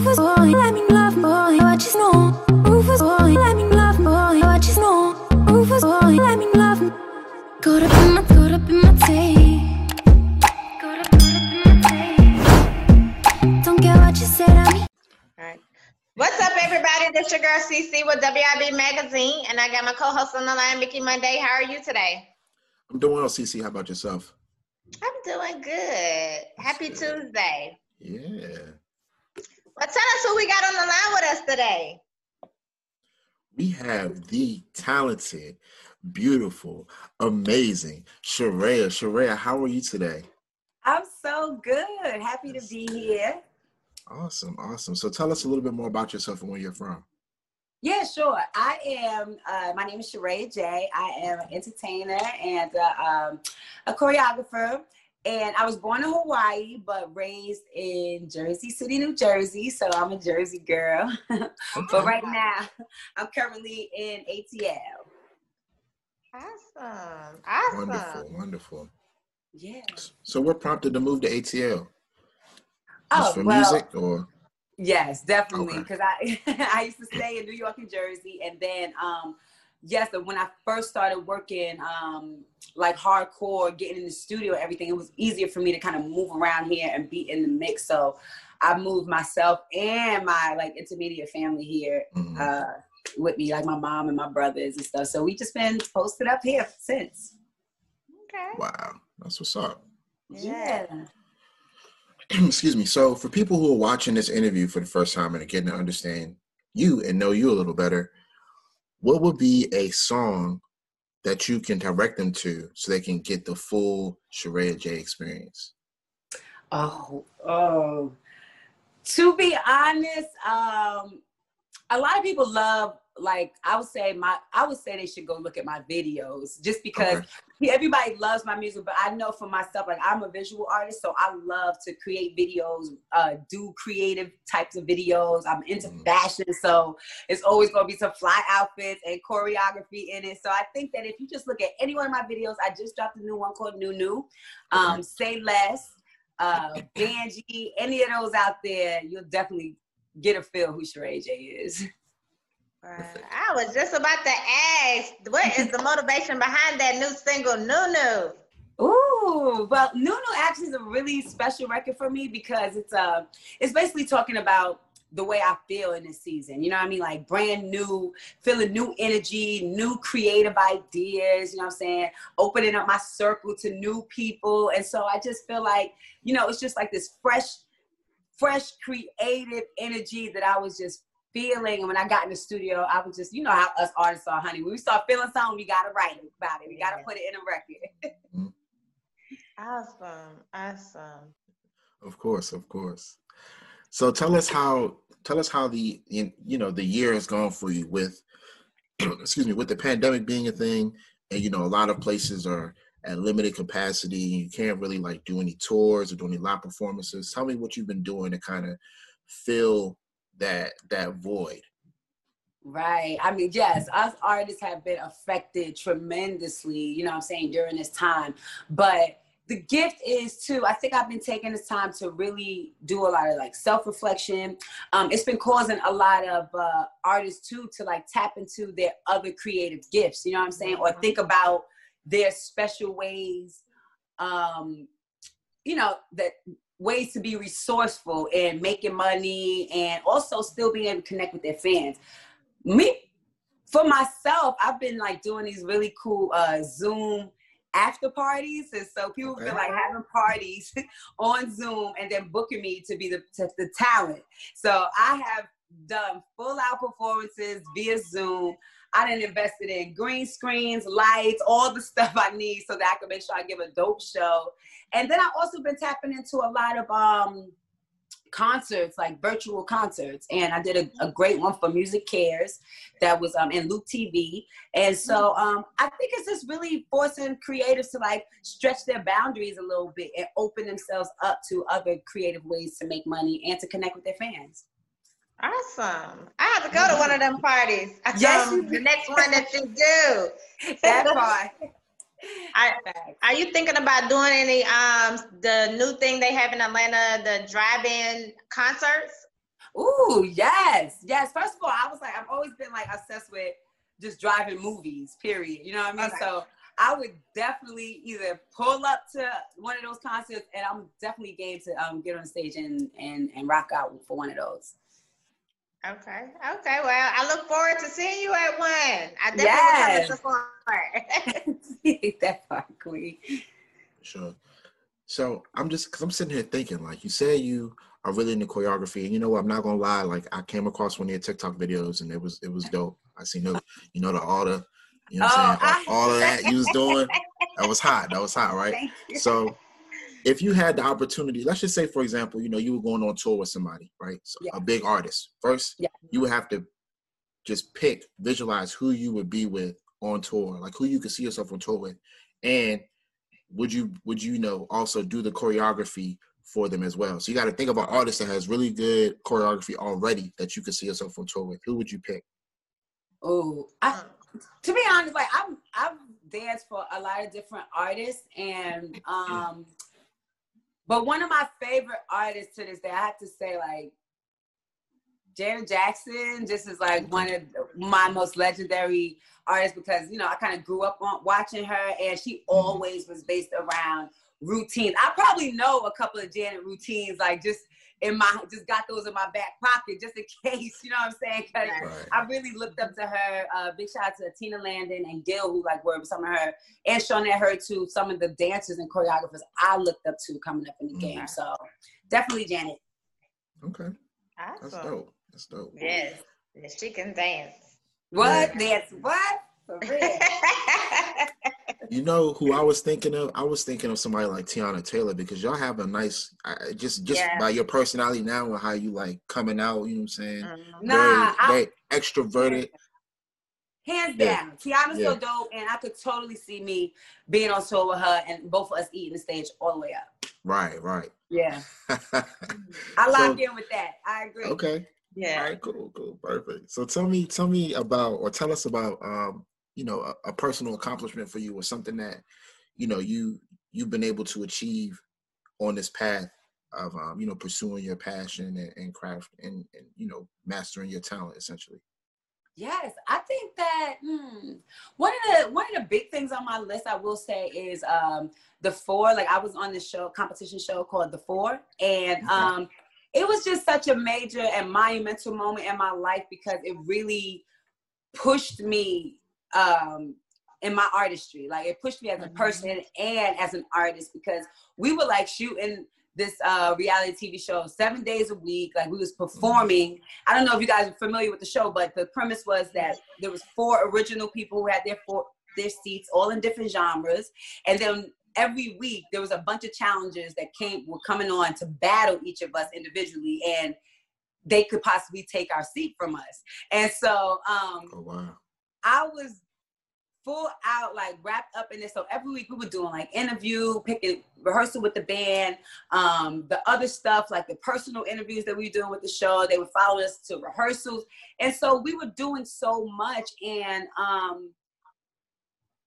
Rufus boy, let me love boy, I just know. Rufus boy, let me love boy, I just know. Rufus boy, let me love. Caught up in my, caught up in my tape. Caught up, caught up in my tape. Don't care what you said, I mean. All right. What's up, everybody? This is your girl CC with WIB Magazine, and I got my co-host on the line, Mickey Monday. How are you today? I'm doing well, CC. How about yourself? I'm doing good. Happy good. Tuesday. Yeah. Well, tell us who we got on the line with us today. We have the talented, beautiful, amazing Sharaya. Sharaya, how are you today? I'm so good. Happy to be here. Awesome, awesome. So tell us a little bit more about yourself and where you're from. Yeah, sure. I am, uh, my name is Sharaya J. I am an entertainer and uh, um, a choreographer. And I was born in Hawaii, but raised in Jersey City, New Jersey. So I'm a Jersey girl. but right now, I'm currently in ATL. Awesome. Awesome. Wonderful, wonderful. Yeah. So what prompted the move to ATL? Oh, for well, music or Yes, definitely. Okay. Because I I used to stay in New York and Jersey, and then um, yes, but when I first started working um, like hardcore, getting in the studio, and everything, it was easier for me to kind of move around here and be in the mix. So I moved myself and my like intermediate family here Mhm. uh, with me, like my mom and my brothers and stuff. So we just been posted up here since. Okay. wow, that's what's up. Yeah. Excuse me. So for people who are watching this interview for the first time and are getting to understand you and know you a little better, what would be a song that you can direct them to so they can get the full Sharaya J experience? Oh, oh. To be honest, um, a lot of people love like I would say my I would say they should go look at my videos just because Okay. everybody loves my music, but I know for myself, like I'm a visual artist, so I love to create videos, uh, do creative types of videos. I'm into Mhm. fashion, so it's always gonna be some fly outfits and choreography in it. So I think that if you just look at any one of my videos, I just dropped a new one called New New. Um. Say Less, uh, Banji, any of those out there, you'll definitely get a feel who Sharaya J is. I was just about to ask, what is the motivation behind that new single, New New? Ooh, well, New New actually is a really special record for me because it's uh it's basically talking about the way I feel in this season. You know what I mean? Like brand new, feeling new energy, new creative ideas, you know what I'm saying? Opening up my circle to new people. And so I just feel like, you know, it's just like this fresh, fresh creative energy that I was just feeling. And when I got in the studio, I was just, you know how us artists are, honey. When we start feeling something, we gotta write about it. We gotta put it in a record. Awesome. Awesome. Of course, of course. So tell us how tell us how the you you know the year has gone for you with excuse me with the pandemic being a thing and you know a lot of places are at limited capacity you can't really like do any tours or do any live performances tell me what you've been doing to kind of fill that that void Right. I mean, yes, us artists have been affected tremendously, you know what I'm saying, during this time. But the gift is too, I think I've been taking this time to really do a lot of like self reflection. Um, it's been causing a lot of uh, artists too to like tap into their other creative gifts, you know what I'm saying? Or think about their special ways, um, you know, that ways to be resourceful and making money and also still being able to connect with their fans. Me for myself i've been like doing these really cool uh zoom after parties. And so people Okay. feel like having parties on zoom and then booking me to be the to, the talent. So i have done full out performances via zoom i done invested in green screens lights all the stuff i need so that i can make sure i give a dope show and then i've also been tapping into a lot of um concerts, like virtual concerts. And I did a, a great one for MusiCares that was um, in Luke TV. And so um, I think it's just really forcing creatives to like stretch their boundaries a little bit and open themselves up to other creative ways to make money and to connect with their fans. Awesome. I have to go to one of them parties. Yes, Um, you the next one that you do. That part. I, are you thinking about doing any um the new thing they have in Atlanta, the drive-in concerts? Ooh, yes, yes. First of all, I was like, I've always been like obsessed with just driving movies. Period. You know what I mean? Okay. So I would definitely either pull up to one of those concerts, and I'm definitely game to um, get on stage and and and rock out for one of those. Okay. Okay. Well, I look forward to seeing you at one. I definitely yes. will support. that part, Queen. Sure. So I'm just because I'm sitting here thinking, like you said, you are really into choreography, and you know what? I'm not gonna lie. Like I came across one of your TikTok videos, and it was it was dope. I seen the, you know, the all the, you know, what I'm oh, saying, all, all of that you was doing. That was hot. That was hot, right? So if you had the opportunity, let's just say, for example, you know, you were going on tour with somebody, right? So yeah. A big artist. First, yeah. you would have to just pick, visualize who you would be with on tour, like who you could see yourself on tour with, and would you would you, know also do the choreography for them as well? So you got to think of an artist that has really good choreography already that you could see yourself on tour with. Who would you pick? Oh, I, to be honest, like I'm I've danced for a lot of different artists, and um, but one of my favorite artists to this day, I have to say, like Janet Jackson, just is like one of my most legendary artists because you know I kind of grew up on watching her, and she mm-hmm. always was based around routines. I probably know a couple of Janet routines, like just in my just got those in my back pocket just in case, you know what I'm saying? Because right. I really looked up to her. Uh, big shout out to Tina Landon and Gil, who like were some of her, and Shawnette her too. Some of the dancers and choreographers I looked up to coming up in the game. So definitely Janet. Okay, awesome. that's dope. That's dope. Yes, yes, she can dance. What? Yeah. Dance? What? For real. you know who I was thinking of? I was thinking of somebody like Teyana Taylor because y'all have a nice, uh, just just yeah. by your personality now and how you like coming out. You know what I'm saying? Mm-hmm. Nah, very, very extroverted. Hands down, yeah. Teyana's yeah. so dope, and I could totally see me being on tour with her and both of us eating the stage all the way up. Right, right. Yeah, I lock so, in with that. I agree. Okay. Yeah. All right. Cool. Cool. Perfect. So tell me, tell me about, or tell us about, um, you know a, a, personal accomplishment for you or something that you know you you've been able to achieve on this path of um, you know pursuing your passion and, and craft and, and, you know mastering your talent essentially? Yes i think that hmm, one of the one of the big things on my list i will say is um, the four. Like i was on this show competition show called the four and um, it was just such a major and monumental moment in my life because it really pushed me um, in my artistry. Like it pushed me as a mm-hmm. person and as an artist because we were like shooting this uh, reality TV show seven days a week. Like we was performing. I don't know if you guys are familiar with the show, but the premise was that there was four original people who had their four their seats, all in different genres, and then every week there was a bunch of challenges that came were coming on to battle each of us individually and they could possibly take our seat from us and so um oh, wow. I was full out like wrapped up in this. So every week we were doing like interview, picking rehearsal with the band, um, the other stuff like the personal interviews that we were doing with the show. They would follow us to rehearsals, and so we were doing so much, and um,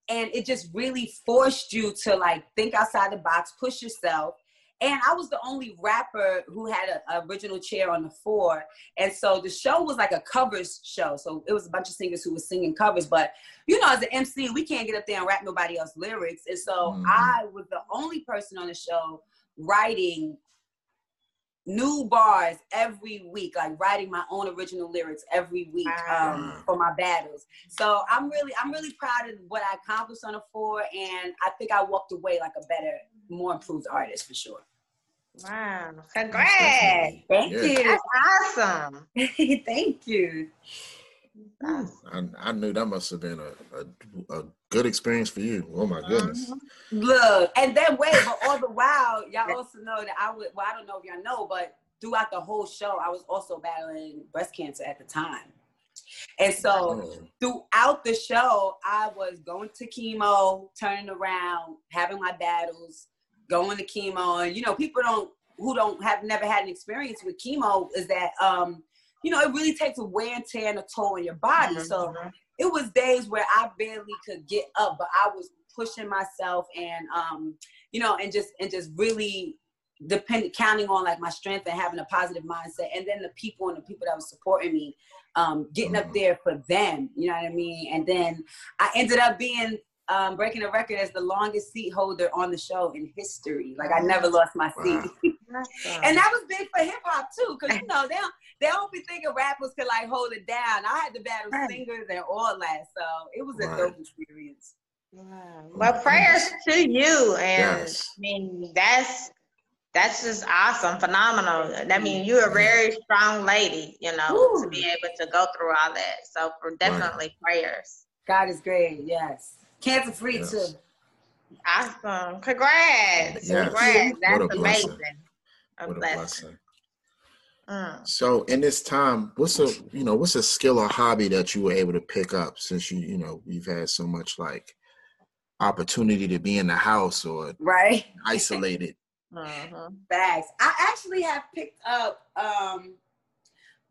and it just really forced you to like think outside the box, push yourself, and I was the only rapper who had an original chair on the Four. And so the show was like a covers show. So it was a bunch of singers who were singing covers. But you know, as an MC, we can't get up there and rap nobody else's lyrics. And so mm. I was the only person on the show writing new bars every week, like writing my own original lyrics every week um, for my battles. So I'm really, I'm really proud of what I accomplished on the Four, and I think I walked away like a better, more improved artist for sure. Wow. Congrats. Thank yeah. you. That's awesome. Thank you. I, I knew that must have been a, a, a, good experience for you. Oh my goodness. Mm-hmm. Look, and then wait, but all the while, y'all also know that I would, well, I don't know if y'all know, but throughout the whole show, I was also battling breast cancer at the time. And so oh. throughout the show, I was going to chemo, turning around, having my battles, going to chemo and you know people don't who don't have never had an experience with chemo is that um you know it really takes a wear and tear and a toll on your body mm-hmm. so it was days where i barely could get up but i was pushing myself and um you know and just and just really depending counting on like my strength and having a positive mindset and then the people and the people that were supporting me um, getting up Mhm. there for them you know what i mean and then i ended up being um, breaking a record as the longest seat holder on the show in history like i never lost my seat Wow. and that was big for hip hop too, because you know they don't they don't be thinking rappers could like hold it down. I had to battle singers and all that, so it was a Right. dope experience. Wow. Well, prayers to you, and Yes. I mean that's that's just awesome, phenomenal. I mean, you're a very strong lady, you know, to be able to go through all that. So, for definitely prayers. God is great, yes. Cancer free Yes. too. Awesome, congrats, Yes. congrats. That's What a blessing. amazing. A What a blessing. blessing. Mm. So in this time, what's a you know what's a skill or hobby that you were able to pick up since you you know you've had so much like opportunity to be in the house or Right. isolated. Mhm. Bags. I actually have picked up um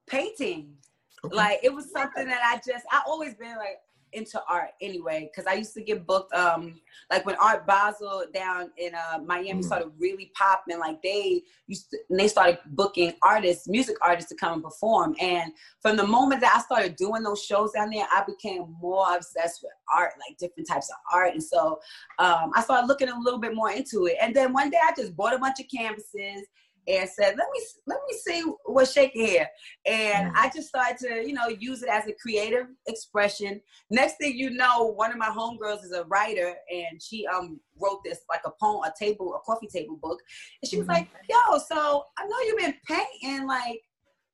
painting. Okay. Like it was something that I just I always been like into art anyway because I used to get booked um like when Art Basel down in uh Miami Mm. started really popping like they used to and they started booking artists music artists to come and perform. And from the moment that I started doing those shows down there I became more obsessed with art like different types of art. And so um I started looking a little bit more into it. And then one day I just bought a bunch of canvases and said, "Let me let me see what's shaking here." And Mm. I just started to, you know, use it as a creative expression. Next thing you know, one of my homegirls is a writer, and she um wrote this like a poem, a table, a coffee table book. And she was Mhm. like, "Yo, so I know you've been painting. Like,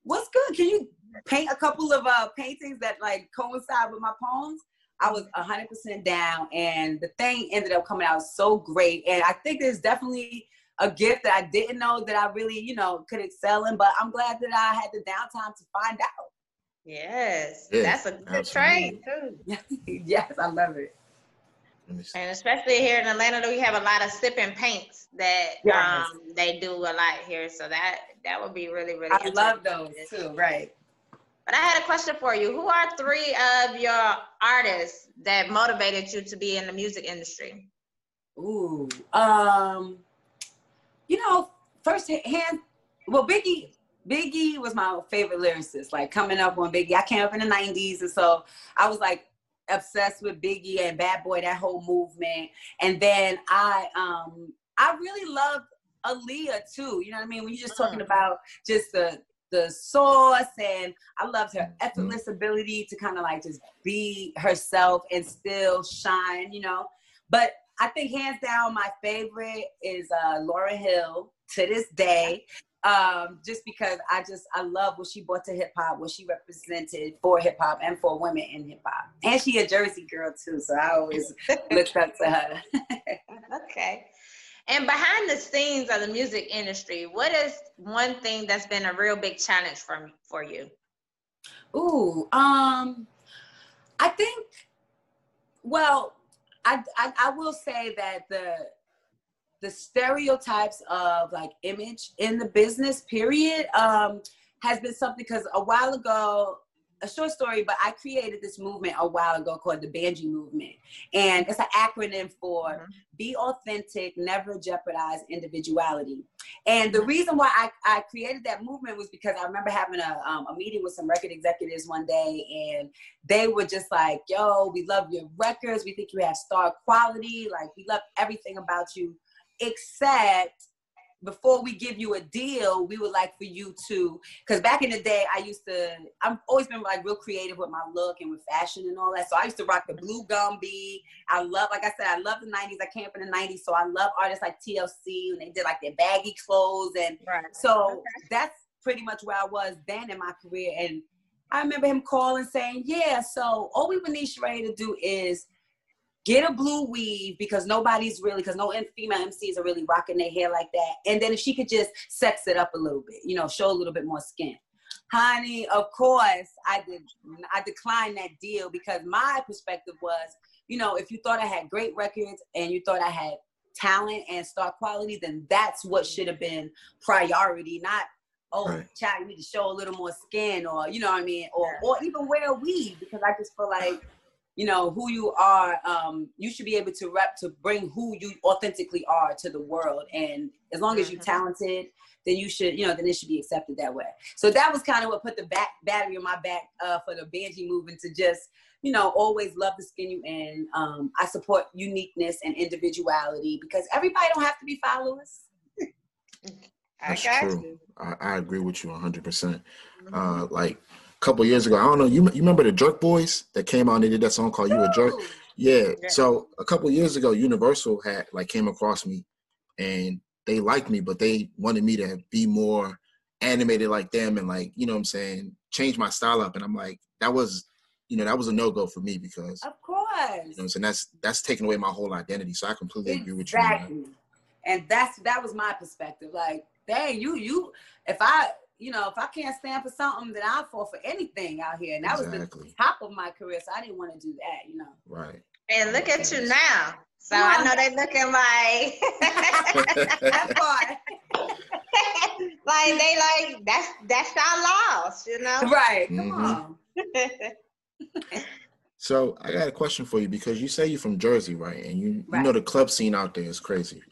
what's good? Can you paint a couple of uh paintings that like coincide with my poems?" I was 100% down, and the thing ended up coming out so great. And I think there's definitely a gift that I didn't know that I really, you know, could excel in. But I'm glad that I had the downtime to find out. Yes, Yeah, that's a good absolutely. trade too. yes, I love it. Let me see. And especially here in Atlanta, we have a lot of sipping paints that Yes. um, they do a lot here. So that that would be really really. I love those too. Right. But I had a question for you. Who are three of your artists that motivated you to be in the music industry? Ooh. Um. You know, first hand. Well, Biggie. Biggie was my favorite lyricist. Like coming up on Biggie, I came up in the '90s, and so I was like obsessed with Biggie and Bad Boy, that whole movement. And then I, um, I really loved Aaliyah too. You know what I mean? When you're just talking Mm. about just the the sauce, and I loved her Mhm. effortless ability to kind of like just be herself and still shine. You know, but I think hands down my favorite is uh, Lauryn Hill to this day. Um, just because I just I love what she brought to hip hop, what she represented for hip hop and for women in hip hop. And she a Jersey girl too, so I always looked up to her. okay. And behind the scenes of the music industry, what is one thing that's been a real big challenge for for you? Ooh, um, I think. Well, I, I I will say that the the stereotypes of like image in the business period um has been something because a while ago a short story but i created this movement a while ago called the banji movement and it's an acronym for Mhm. be authentic never jeopardize individuality and the reason why I, I created that movement was because I remember having a, um, a meeting with some record executives one day, and they were just like, Yo, we love your records. We think you have star quality. Like, we love everything about you, except before we give you a deal, we would like for you to, because back in the day, I used to, I've always been like real creative with my look and with fashion and all that. So I used to rock the blue Gumby. I love, like I said, I love the 90s. I came up in the 90s. So I love artists like TLC and they did like their baggy clothes. And Right. so that's pretty much where I was then in my career. And I remember him calling saying, Yeah, so all we would need Sharaya to do is get a blue weave because nobody's really, because no female MCs are really rocking their hair like that. And then if she could just sex it up a little bit, you know, show a little bit more skin. Honey, of course, I did. I declined that deal because my perspective was, you know, if you thought I had great records and you thought I had talent and star quality, then that's what should have been priority, not oh, Right. child, you need to show a little more skin, or you know what I mean, or or even wear a weave because I just feel like you know who you are um you should be able to rep to bring who you authentically are to the world and as long as you're Mhm. talented then you should you know then it should be accepted that way so that was kind of what put the back battery on my back uh for the Banji movement to just you know always love to skin you in um i support uniqueness and individuality because everybody don't have to be followers I true. I, I agree with you 100%. Mhm. Uh, like a couple years ago, I don't know, you, you remember the Jerk Boys that came out and they did that song called You a Jerk? Yeah. So a couple years ago, Universal had like came across me and they liked me, but they wanted me to be more animated like them and like, you know what I'm saying, change my style up. And I'm like, that was, you know, that was a no-go for me because of course you know what that's that's taking away my whole identity. So I completely agree with you. Exactly. And that's that was my perspective. Like, dang, you you if I you know if I can't stand for something, then I'll fall for anything out here. And that was the top of my career, so I didn't want to do that. You know. Right. And look at you now. So I know they looking like That part. like they like that's that's our loss, you know. right. Come Mhm. on. So I got a question for you because you say you're from Jersey, right? And you, you know the club scene out there is crazy.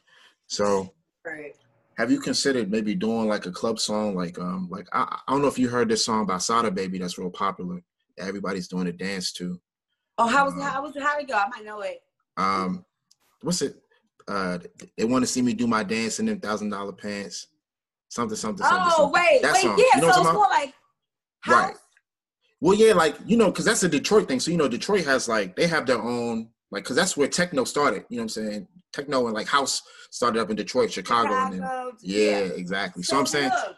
So Right. Have you considered maybe doing like a club song like um like I, I don't know if you heard this song by Sada Baby that's real popular that everybody's doing a dance to. Oh, how was it? How was it? How it go? I might know it. Um what's it? Uh they want to see me do my dance in them thousand dollar pants. Something, something, something. Oh, something. wait, That wait, song. yeah. You know so it's more like Right. Well, yeah, like you know, because that's a Detroit thing. So you know, Detroit has like they have their own like because that's where techno started. You know what I'm saying? Techno and like house started up in Detroit, Chicago, and then Chicago, yeah, exactly. So, I'm saying, look,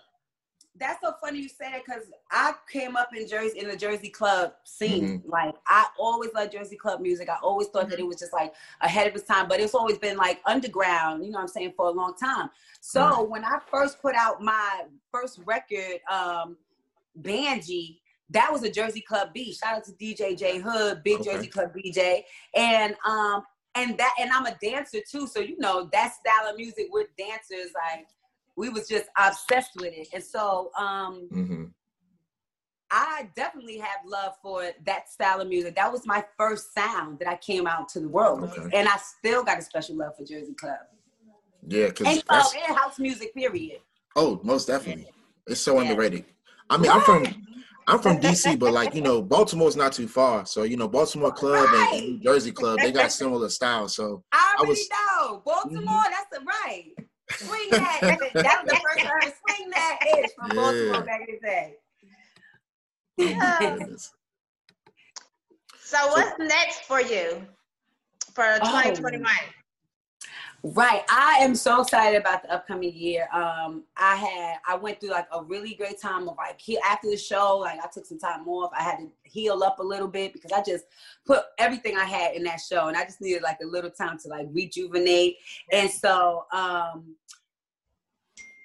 that's so funny you say that because I came up in Jersey in the Jersey club scene. Mm-hmm. Like I always loved Jersey club music. I always thought that it was just like ahead of its time, but it's always been like underground. You know what I'm saying for a long time. So Right. when I first put out my first record, um, Banji. That was a Jersey Club B. Shout out to DJ J Hood, big Okay. Jersey Club DJ. And um, and that and I'm a dancer too, so you know that style of music with dancers, like we was just obsessed with it. And so um hmm I definitely have love for that style of music. That was my first sound that I came out to the world with. Okay. And I still got a special love for Jersey Club. yeah, because And, uh, and house music, period. oh, most definitely, it's so Yeah. underrated. I mean, I'm from I'm from DC, but like you know, Baltimore's not too far. So you know, Baltimore club and New Jersey club, they got similar styles. So I I already was- Mm-hmm. Baltimore, that's the right. Swing that. that was the first I heard. Swing that itch from Yeah. Baltimore back in the day. my goodness. So what's next for you for Oh. 2021? Right. I am so excited about the upcoming year. Um, I had I went through like a really great time of like he after the show, like I took some time off. I had to heal up a little bit because I just put everything I had in that show and I just needed like a little time to like rejuvenate. And so um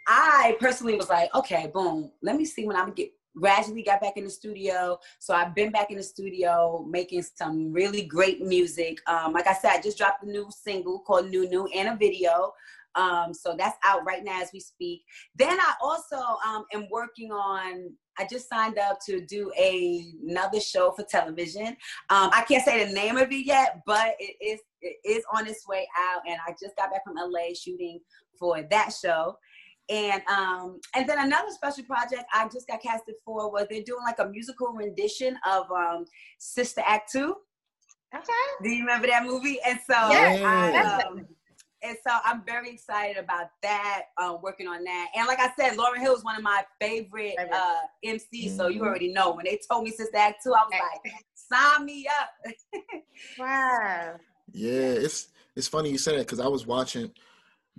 I personally was like, okay, boom, let me see when I'm get gradually got back in the studio. So I've been back in the studio making some really great music. Um, like I said, I just dropped a new single called New New and a video. Um, so that's out right now as we speak. Then I also um, am working on. I just signed up to do a, another show for television. Um, I can't say the name of it yet, but it is it is on its way out. And I just got back from LA shooting for that show. And um, and then another special project I just got casted for was they're doing like a musical rendition of um, Sister Act Two. Okay. Do you remember that movie? And so Yes, I, um, and so I'm very excited about that, um, working on that. And like I said, Lauryn Hill is one of my favorite Favorite. uh, MCs. So you Mhm. already know when they told me Sister Act Two, I was like, sign me up. Wow. Yeah, it's it's funny you said that because I was watching,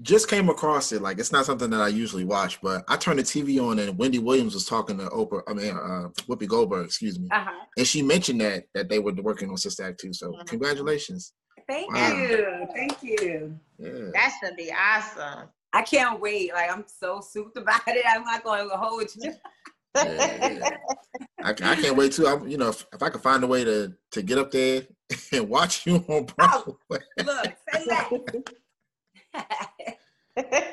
just came across it. Like it's not something that I usually watch, but I turned the TV on and Wendy Williams was talking to Oprah. I mean, uh, Whoopi Goldberg, excuse me, Uh-huh. and she mentioned that that they were working on Sister Act 2. So Mhm. congratulations. Thank Wow. you. Thank you. Yeah. That's gonna be awesome. I can't wait. Like I'm so souped about it. I'm not going to hold you. Yeah. I, I can't wait too. I, you know, if, if I can find a way to to get up there and watch you on Broadway. Look, say that.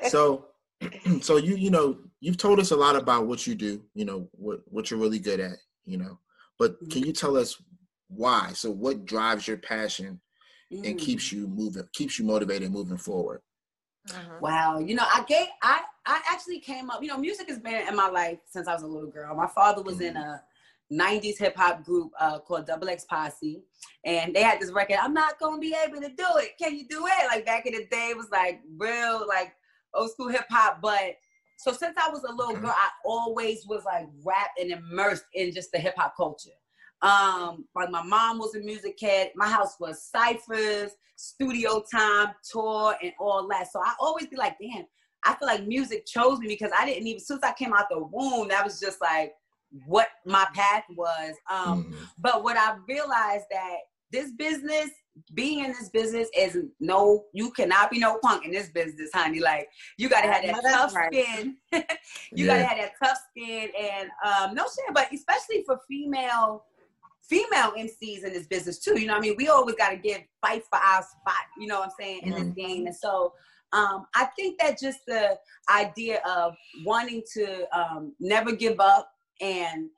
so so you you know you've told us a lot about what you do you know what what you're really good at you know but can you tell us why? So what drives your passion and Mm. keeps you moving, keeps you motivated moving forward? Mhm. Wow, you know, I gave I I actually came up. You know, music has been in my life since I was a little girl. My father was in a '90s hip hop group uh, called Double X Posse, and they had this record. I'm not gonna be able to do it. Can you do it? Like back in the day, it was like real like old school hip hop. But so since I was a little girl, I always was like wrapped and immersed in just the hip hop culture. Um, like my mom was a music kid. My house was ciphers, studio time, tour, and all that. So I always be like, damn, I feel like music chose me because I didn't even since I came out the womb, that was just like what my path was. Um, Mhm. but what I realized that this business, being in this business, is no, you cannot be no punk in this business, honey. Like you gotta have that tough right. skin. you gotta have that tough skin and um no shit, but especially for female female MCs in this business too. You know what I mean? We always gotta give fight for our spot, you know what I'm saying, in Mhm. this game. And so um, I think that just the idea of wanting to um, never give up and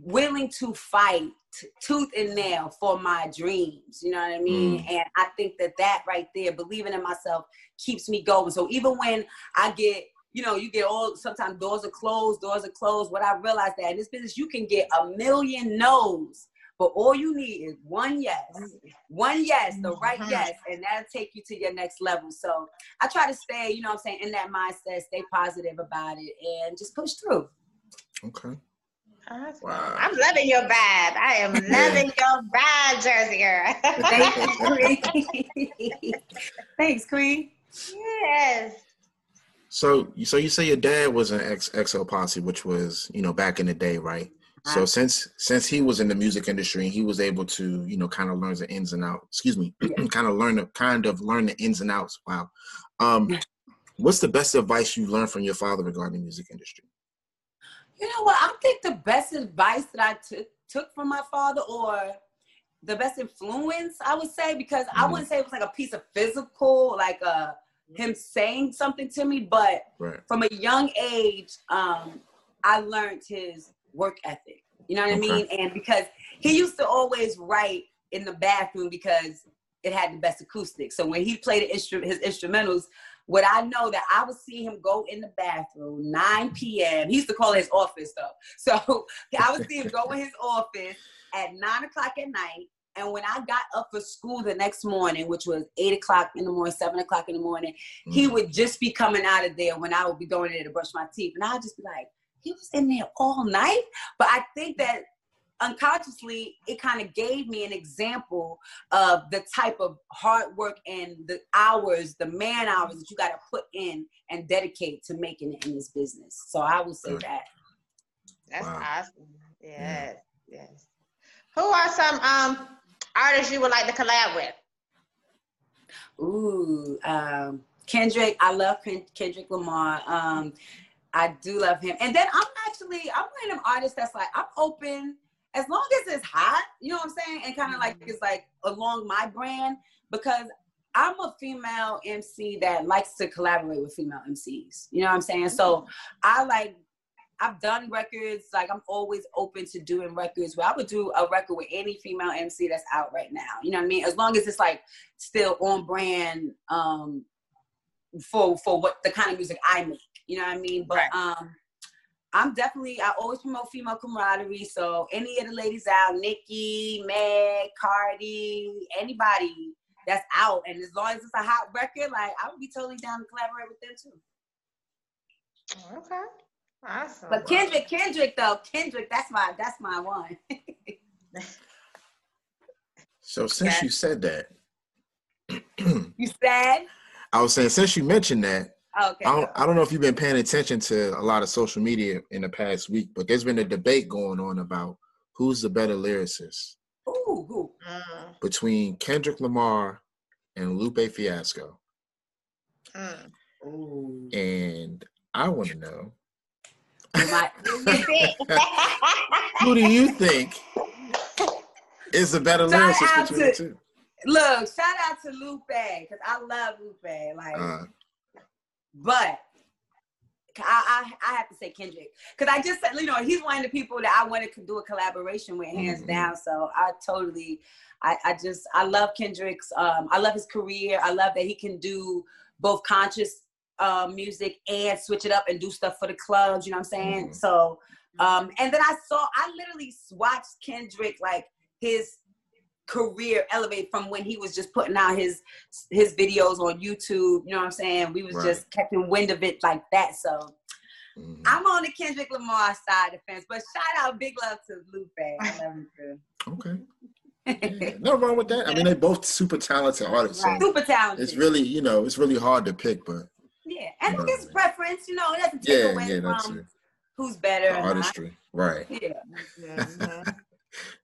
willing to fight tooth and nail for my dreams you know what i mean Mm. and i think that that right there believing in myself keeps me going so even when i get you know you get all sometimes doors are closed doors are closed what i realized that in this business you can get a million no's but all you need is one yes one yes the right Mhm. yes and that'll take you to your next level so i try to stay you know what i'm saying in that mindset stay positive about it and just push through Okay. Awesome. Wow. I'm loving your vibe. I am loving your vibe, Jersey girl. Thank you, Queen. Thanks, Queen. yes. So, so you say your dad was an ex XO posse, which was you know back in the day, right? So Uh-huh. since since he was in the music industry, he was able to you know kind of learn the ins and outs. Excuse me, kind of learn the kind of learn the ins and outs. Wow. Um, what's the best advice you learned from your father regarding the music industry? You know what? I think the best advice that I took took from my father, or the best influence, I would say, because I Mhm. wouldn't say it was like a piece of physical, like uh him saying something to me, but Right. from a young age, um, I learned his work ethic. You know what I mean? And because he used to always write in the bathroom because it had the best acoustics. So when he played his instrumentals, what I know that I would see him go in the bathroom 9 p.m. He used to call his office though. So I would see him go in his office at nine o'clock at night. And when I got up for school the next morning, which was eight o'clock in the morning, seven o'clock in the morning, he Mhm. would just be coming out of there when I would be going in there to brush my teeth. And I'd just be like, he was in there all night. But I think that unconsciously, it kind of gave me an example of the type of hard work and the hours, the man hours that you got to put in and dedicate to making it in this business. So I would say that. That's Wow. awesome. Yes. Yes. Who are some um artists you would like to collab with? Ooh, um, Kendrick. I love Ken- Kendrick Lamar. Um, I do love him. And then I'm actually I'm one of them artists that's like I'm open as long as it's hot. You know what I'm saying? And kind of like it's like along my brand because I'm a female MC that likes to collaborate with female MCs. You know what I'm saying? So I like I've done records, like I'm always open to doing records where I would do a record with any female MC that's out right now. You know what I mean? As long as it's like still on brand um for for what the kind of music I make. You know what I mean? But Right. um I'm definitely I always promote female camaraderie. So any of the ladies out, Nikki, Meg, Cardi, anybody that's out, and as long as it's a hot record, like I would be totally down to collaborate with them too. Okay. Awesome. But Kendrick, Kendrick though, Kendrick, that's my that's my one. So since Okay. you said that, you said I was saying since you mentioned that, Okay. I don't, I don't know if you've been paying attention to a lot of social media in the past week, but there's been a debate going on about who's the better lyricist Ooh, ooh. Mm, between Kendrick Lamar and Lupe Fiasco. mm. Ooh. And I want to know who do you think is the better Shout lyricist out between the two? Look, shout out to Lupe because I love Lupe. Like, Uh, but I, I, I have to say Kendrick because I just said you know he's one of the people that I wanted to do a collaboration with hands mm-hmm. down. So I totally, I, I just I love Kendrick's. Um, I love his career. I love that he can do both conscious uh, music and switch it up and do stuff for the clubs. You know what I'm saying? Mm-hmm. So um, and then I saw I literally watched Kendrick like his career elevate from when he was just putting out his his videos on YouTube. You know what I'm saying? We was right. just catching wind of it like that. So mm-hmm. I'm on the Kendrick Lamar side of the fence. But shout out, big love to Lupe. I love him too. Okay. Yeah, no wrong with that. I mean, they're both super talented artists. Right. So super talented. It's really, you know, it's really hard to pick, but yeah, and you know, his preference, you know, it doesn't take yeah, away yeah, from who's better. The artistry, right? Yeah.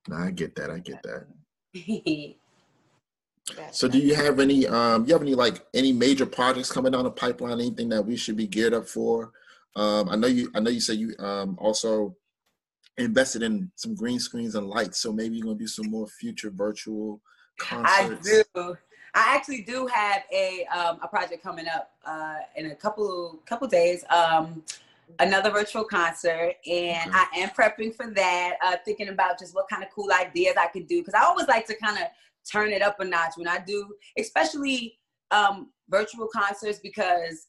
no, I get that. I get that. so do you have any um you have any like any major projects coming down the pipeline anything that we should be geared up for? Um i know you i know you said you um also invested in some green screens and lights so maybe you're gonna do some more future virtual concerts. i do. I actually do have a um a project coming up uh in a couple couple days. Um another virtual concert and okay. I am prepping for that, uh, thinking about just what kind of cool ideas I could do. Cause I always like to kind of turn it up a notch when I do, especially um, virtual concerts because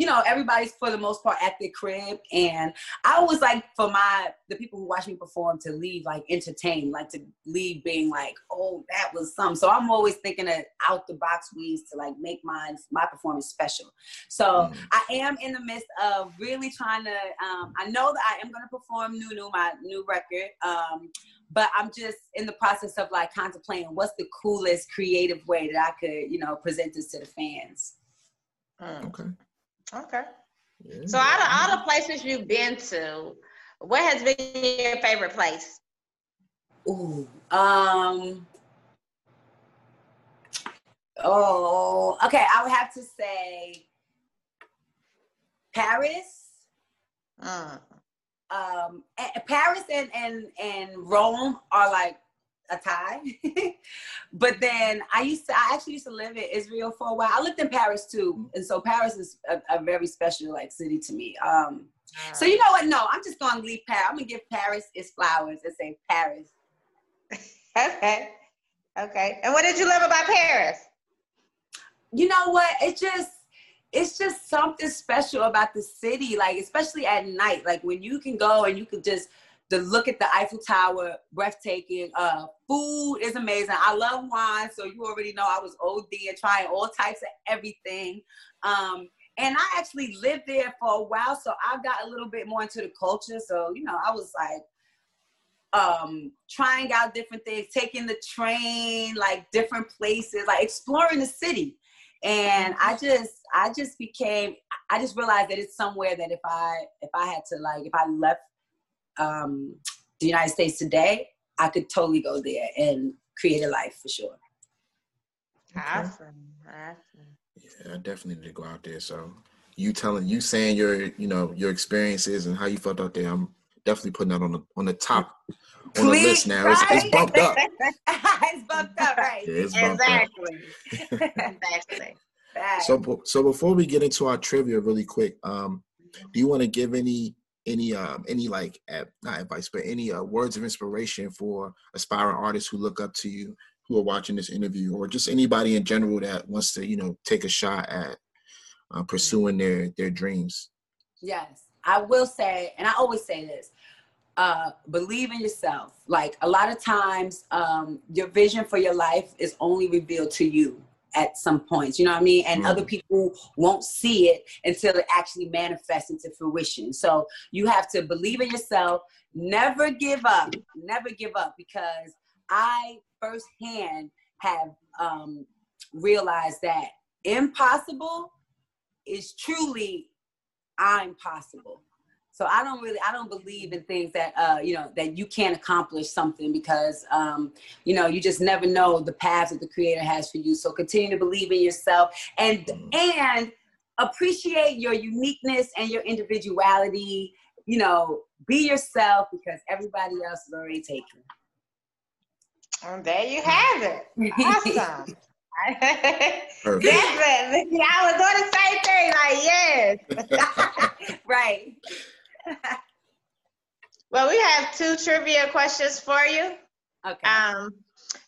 you know, everybody's for the most part at their crib. And I always like for my the people who watch me perform to leave like entertained, like to leave being like, oh, that was some. So I'm always thinking of out the box ways to like make mine my performance special. So mm. I am in the midst of really trying to. Um, I know that I am going to perform new, new my new record. Um, but I'm just in the process of like contemplating what's the coolest creative way that I could, you know, present this to the fans. Mm. Okay. Okay. Yeah. So out of all the places you've been to, what has been your favorite place? Ooh, um, oh, okay. I would have to say Paris. Uh. Um, Paris and, and and Rome are like a tie. but then I used to, I actually used to live in Israel for a while. I lived in Paris too. And so Paris is a, a very special like city to me. Um, so you know what? No, I'm just going to leave Paris. I'm going to give Paris its flowers and say Paris. okay. Okay. And what did you love about Paris? You know what? It just, it's just something special about the city, like especially at night, like when you can go and you can just the look at the Eiffel Tower, breathtaking. Uh, food is amazing. I love wine, so you already know I was OD and trying all types of everything. Um, and I actually lived there for a while, so I got a little bit more into the culture. So you know, I was like um trying out different things taking the train like different places like exploring the city and i just i just became i just realized that it's somewhere that if i if i had to like if i left um, the United States today, I could totally go there and create a life for sure. Awesome. Awesome. Yeah, I definitely need to go out there. So you telling you saying your you know your experiences and how you felt out there, I'm definitely putting that on the on the top on the list now. Right? It's, it's, bumped up. it's bumped up, right? Yeah, it's bumped exactly. Up. exactly. So so before we get into our trivia really quick, um, do you want to give any any um any like not advice but any uh, words of inspiration for aspiring artists who look up to you who are watching this interview or just anybody in general that wants to you know take a shot at uh, pursuing their their dreams? Yes. I will say and i always say this uh, believe in yourself. Like a lot of times um, your vision for your life is only revealed to you at some points, you know what I mean? And mm. other people won't see it until it actually manifests into fruition. So you have to believe in yourself, never give up, never give up because I firsthand have um, realized that impossible is truly I'm possible. So I don't really, I don't believe in things that, uh, you know, that you can't accomplish something because, um, you know, you just never know the path that the creator has for you. So continue to believe in yourself and, and appreciate your uniqueness and your individuality. You know, be yourself because everybody else is already taken. And there you have it. Awesome. Perfect. Definitely. I was doing the same thing. Like, yes. right. Well, we have two trivia questions for you. Okay. Um,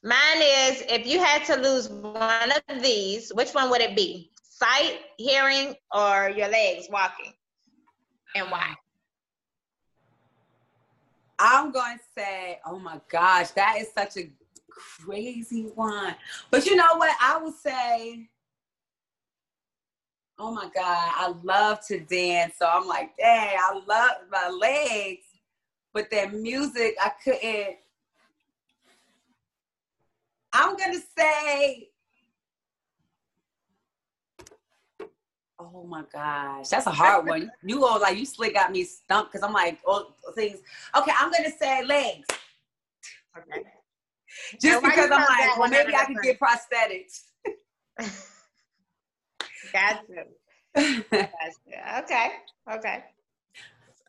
mine is if you had to lose one of these, which one would it be? Sight, hearing, or your legs walking? And why? I'm going to say, oh my gosh, that is such a crazy one. But you know what? I would say, oh my God, I love to dance. So I'm like, dang, I love my legs. But that music, I couldn't. I'm going to say, Oh my gosh, that's a hard one. You all like you slick got me stumped because I'm like all things. Okay, I'm gonna say legs. Okay. Just why because I'm like, well, maybe I can get prosthetics. Gotcha. Gotcha. Okay. Okay.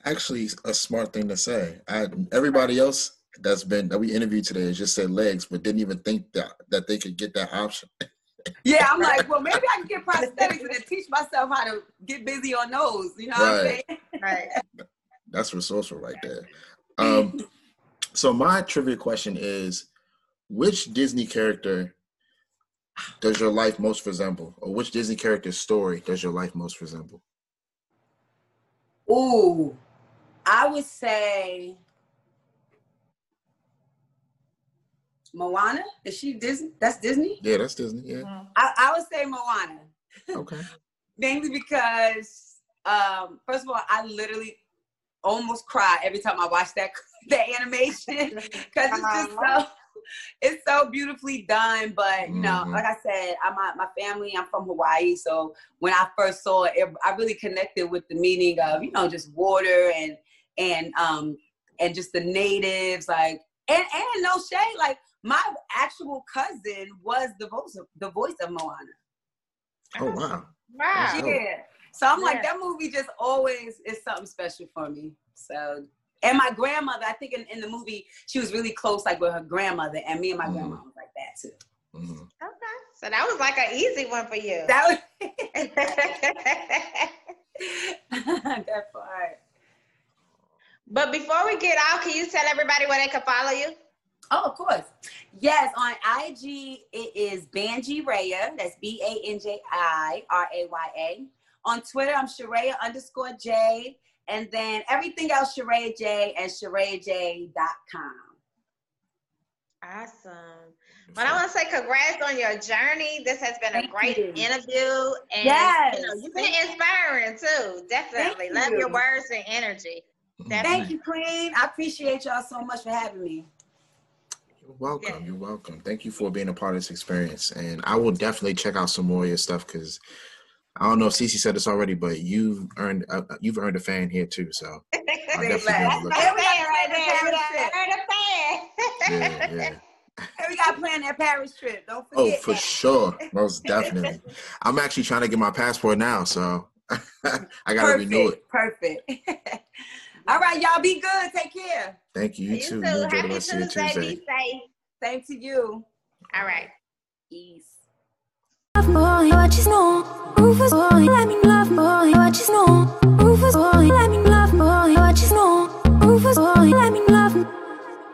Actually, a smart thing to say. I everybody else that's been that we interviewed today has just said legs, but didn't even think that that they could get that option. yeah, I'm like, well, maybe I can get prosthetics and then teach myself how to get busy on those. You know what I'm Right. saying? Right. That's resourceful right there. Um, so my trivia question is, which Disney character does your life most resemble, or which Disney character's story does your life most resemble? Ooh, I would say Moana. Is she Disney? That's Disney. Yeah, that's Disney. Yeah. Mhm. I, I would say Moana. Okay. mainly because um first of all i literally almost cry every time i watch that that animation because it's just so it's so beautifully done but you know Mhm. like i said i'm my, my family i'm from hawaii so when i first saw it, it i really connected with the meaning of you know just water and and um and just the natives like and and no shade like my actual cousin was the voice of the voice of moana Oh wow. Wow. Yeah. So I'm like, that movie just always is something special for me. So, and my grandmother, I think in, in the movie, she was really close, like with her grandmother, and me and my Mhm. grandma was like that too. Mhm. Okay. So that was like an easy one for you. That was that part. but before we get out, can you tell everybody where they can follow you? Oh, of course. Yes, on IG it is Banji Raya. That's B A N J I R A Y A. On Twitter, I'm Sharaya underscore J. And then everything else, Sharaya J and SharayaJ.com. Awesome. But I want to say congrats on your journey. This has been a great you. interview. And Yes. you know, you've been inspiring too. Definitely. Thank Love you. your words and energy. Mhm. Thank you, Queen. I appreciate y'all so much for having me. You're welcome. Yeah. You're welcome. Thank you for being a part of this experience. And I will definitely check out some more of your stuff because I don't know if Cece said this already, but you've earned uh, you've earned a fan here too. So I'll definitely be less. on the lookout. And we got right there. that Paris a fan. Yeah, yeah. And we got planned that Paris trip. Don't forget. Oh, for that. sure. Most definitely. I'm actually trying to get my passport now, so I gotta renew it. Perfect. All right, y'all be good. Take care. Thank you. You, You too. too. You enjoy the Happy rest of your Tuesday. Tuesday. Be safe. Same to you. All right. Peace love boy, what you know? Rufus boy, let me love boy, what you know? Rufus boy, let me love boy, what you know? Rufus boy, let me love.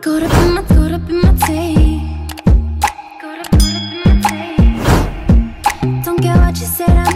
Caught up in my, caught up in my tape. Don't care what you said, I'm